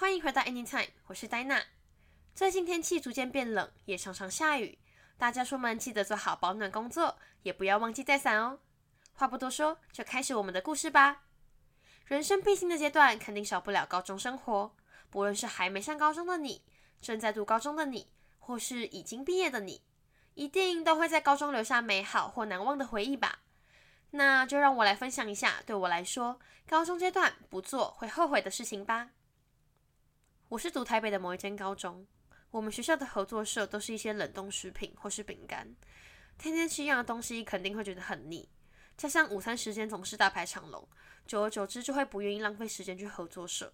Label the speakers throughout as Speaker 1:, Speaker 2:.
Speaker 1: 欢迎回到 Anytime，我是戴娜。最近天气逐渐变冷，也常常下雨，大家出门记得做好保暖工作，也不要忘记带伞哦。话不多说，就开始我们的故事吧。人生必经的阶段，肯定少不了高中生活。不论是还没上高中的你，正在读高中的你，或是已经毕业的你，一定都会在高中留下美好或难忘的回忆吧。那就让我来分享一下，对我来说，高中阶段不做会后悔的事情吧。我是读台北的某一间高中，我们学校的合作社都是一些冷冻食品或是饼干，天天吃一样的东西，肯定会觉得很腻。加上午餐时间总是大排长龙，久而久之就会不愿意浪费时间去合作社。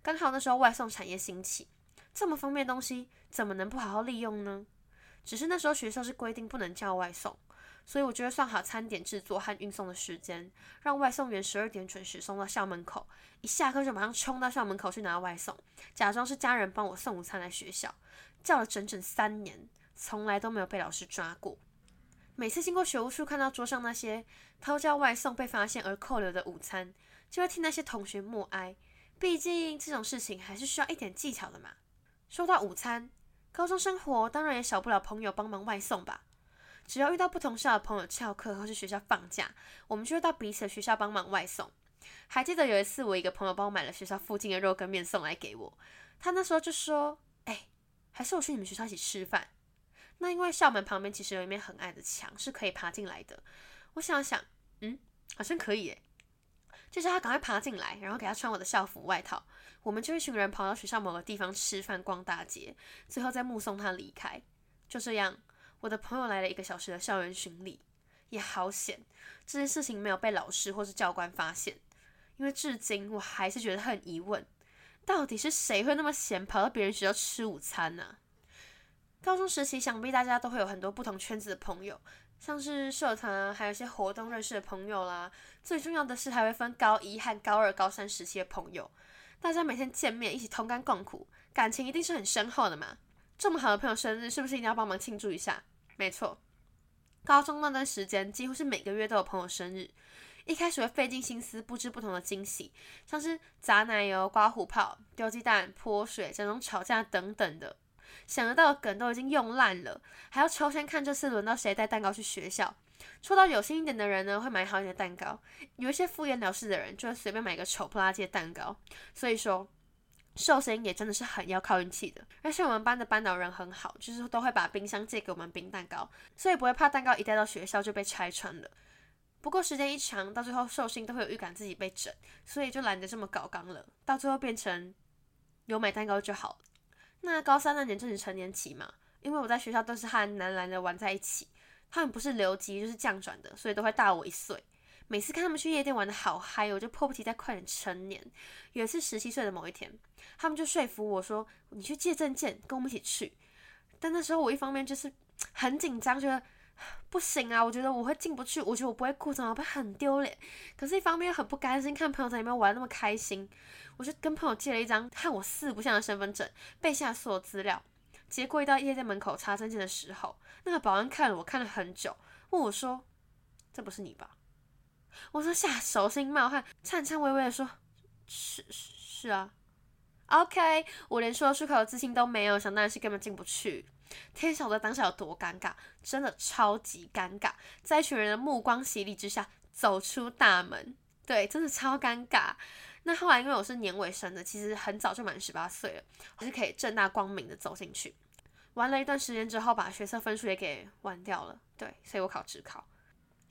Speaker 1: 刚好那时候外送产业兴起，这么方便的东西，怎么能不好好利用呢？只是那时候学校是规定不能叫外送。所以我就会算好餐点制作和运送的时间，让外送员十二点准时送到校门口，一下课就马上冲到校门口去拿外送，假装是家人帮我送午餐来学校，叫了整整三年，从来都没有被老师抓过。每次经过学务处，看到桌上那些偷叫外送被发现而扣留的午餐，就会替那些同学默哀。毕竟这种事情还是需要一点技巧的嘛。说到午餐，高中生活当然也少不了朋友帮忙外送吧。只要遇到不同校的朋友翘课或是学校放假，我们就会到彼此的学校帮忙外送。还记得有一次，我一个朋友帮我买了学校附近的肉跟面送来给我，他那时候就说：“哎，还是我去你们学校一起吃饭。”那因为校门旁边其实有一面很矮的墙，是可以爬进来的。我想想，嗯，好像可以诶。就叫他赶快爬进来，然后给他穿我的校服外套，我们就一群人跑到学校某个地方吃饭、逛大街，最后再目送他离开。就这样。我的朋友来了一个小时的校园巡礼，也好险，这件事情没有被老师或是教官发现。因为至今我还是觉得很疑问，到底是谁会那么闲跑到别人学校吃午餐呢？高中时期，想必大家都会有很多不同圈子的朋友，像是社团啊，还有一些活动认识的朋友啦。最重要的是，还会分高一和高二、高三时期的朋友，大家每天见面，一起同甘共苦，感情一定是很深厚的嘛。这么好的朋友生日，是不是一定要帮忙庆祝一下？没错，高中那段时间几乎是每个月都有朋友生日。一开始会费尽心思布置不同的惊喜，像是砸奶油、刮胡泡、丢鸡蛋、泼水、这种吵架等等的，想得到的梗都已经用烂了，还要抽签看这次轮到谁带蛋糕去学校。抽到有心一点的人呢，会买好一点的蛋糕；有一些敷衍了事的人，就会随便买个丑不拉几的蛋糕。所以说。寿星也真的是很要靠运气的，而且我们班的班导人很好，就是都会把冰箱借给我们冰蛋糕，所以不会怕蛋糕一带到学校就被拆穿了。不过时间一长，到最后寿星都会有预感自己被整，所以就懒得这么搞纲了，到最后变成有买蛋糕就好。那高三那年正是成年期嘛，因为我在学校都是和男篮的玩在一起，他们不是留级就是降转的，所以都会大我一岁。每次看他们去夜店玩的好嗨，我就迫不及待快点成年。有一次十七岁的某一天，他们就说服我说：“你去借证件，跟我们一起去。”但那时候我一方面就是很紧张，觉得不行啊，我觉得我会进不去，我觉得我不会哭，怎么会很丢脸。可是，一方面又很不甘心，看朋友在里面玩那么开心，我就跟朋友借了一张和我四不像的身份证，背下所有资料。结果一到夜店门口查证件的时候，那个保安看了我看了很久，问我说：“这不是你吧？”我说下手心冒汗，颤颤巍巍的说：“是是啊，OK。”我连说出口的自信都没有，想当然是根本进不去。天晓得当下有多尴尬，真的超级尴尬，在一群人的目光洗礼之下走出大门，对，真的超尴尬。那后来因为我是年尾生的，其实很早就满十八岁了，我是可以正大光明的走进去。玩了一段时间之后，把学测分数也给玩掉了，对，所以我考职考。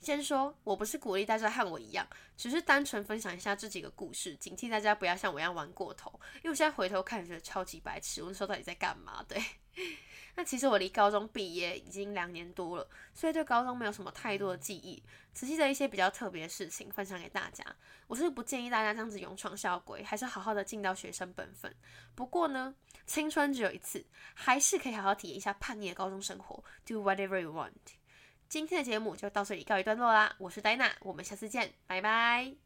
Speaker 1: 先说，我不是鼓励大家和我一样，只是单纯分享一下这几个故事，警惕大家不要像我一样玩过头。因为我现在回头看，觉得超级白痴，我那时候到底在干嘛？对，那其实我离高中毕业已经两年多了，所以对高中没有什么太多的记忆。只记得一些比较特别的事情分享给大家。我是不建议大家这样子勇闯校规，还是好好的尽到学生本分。不过呢，青春只有一次，还是可以好好体验一下叛逆的高中生活，Do whatever you want。今天的节目就到这里告一段落啦，我是戴娜，我们下次见，拜拜。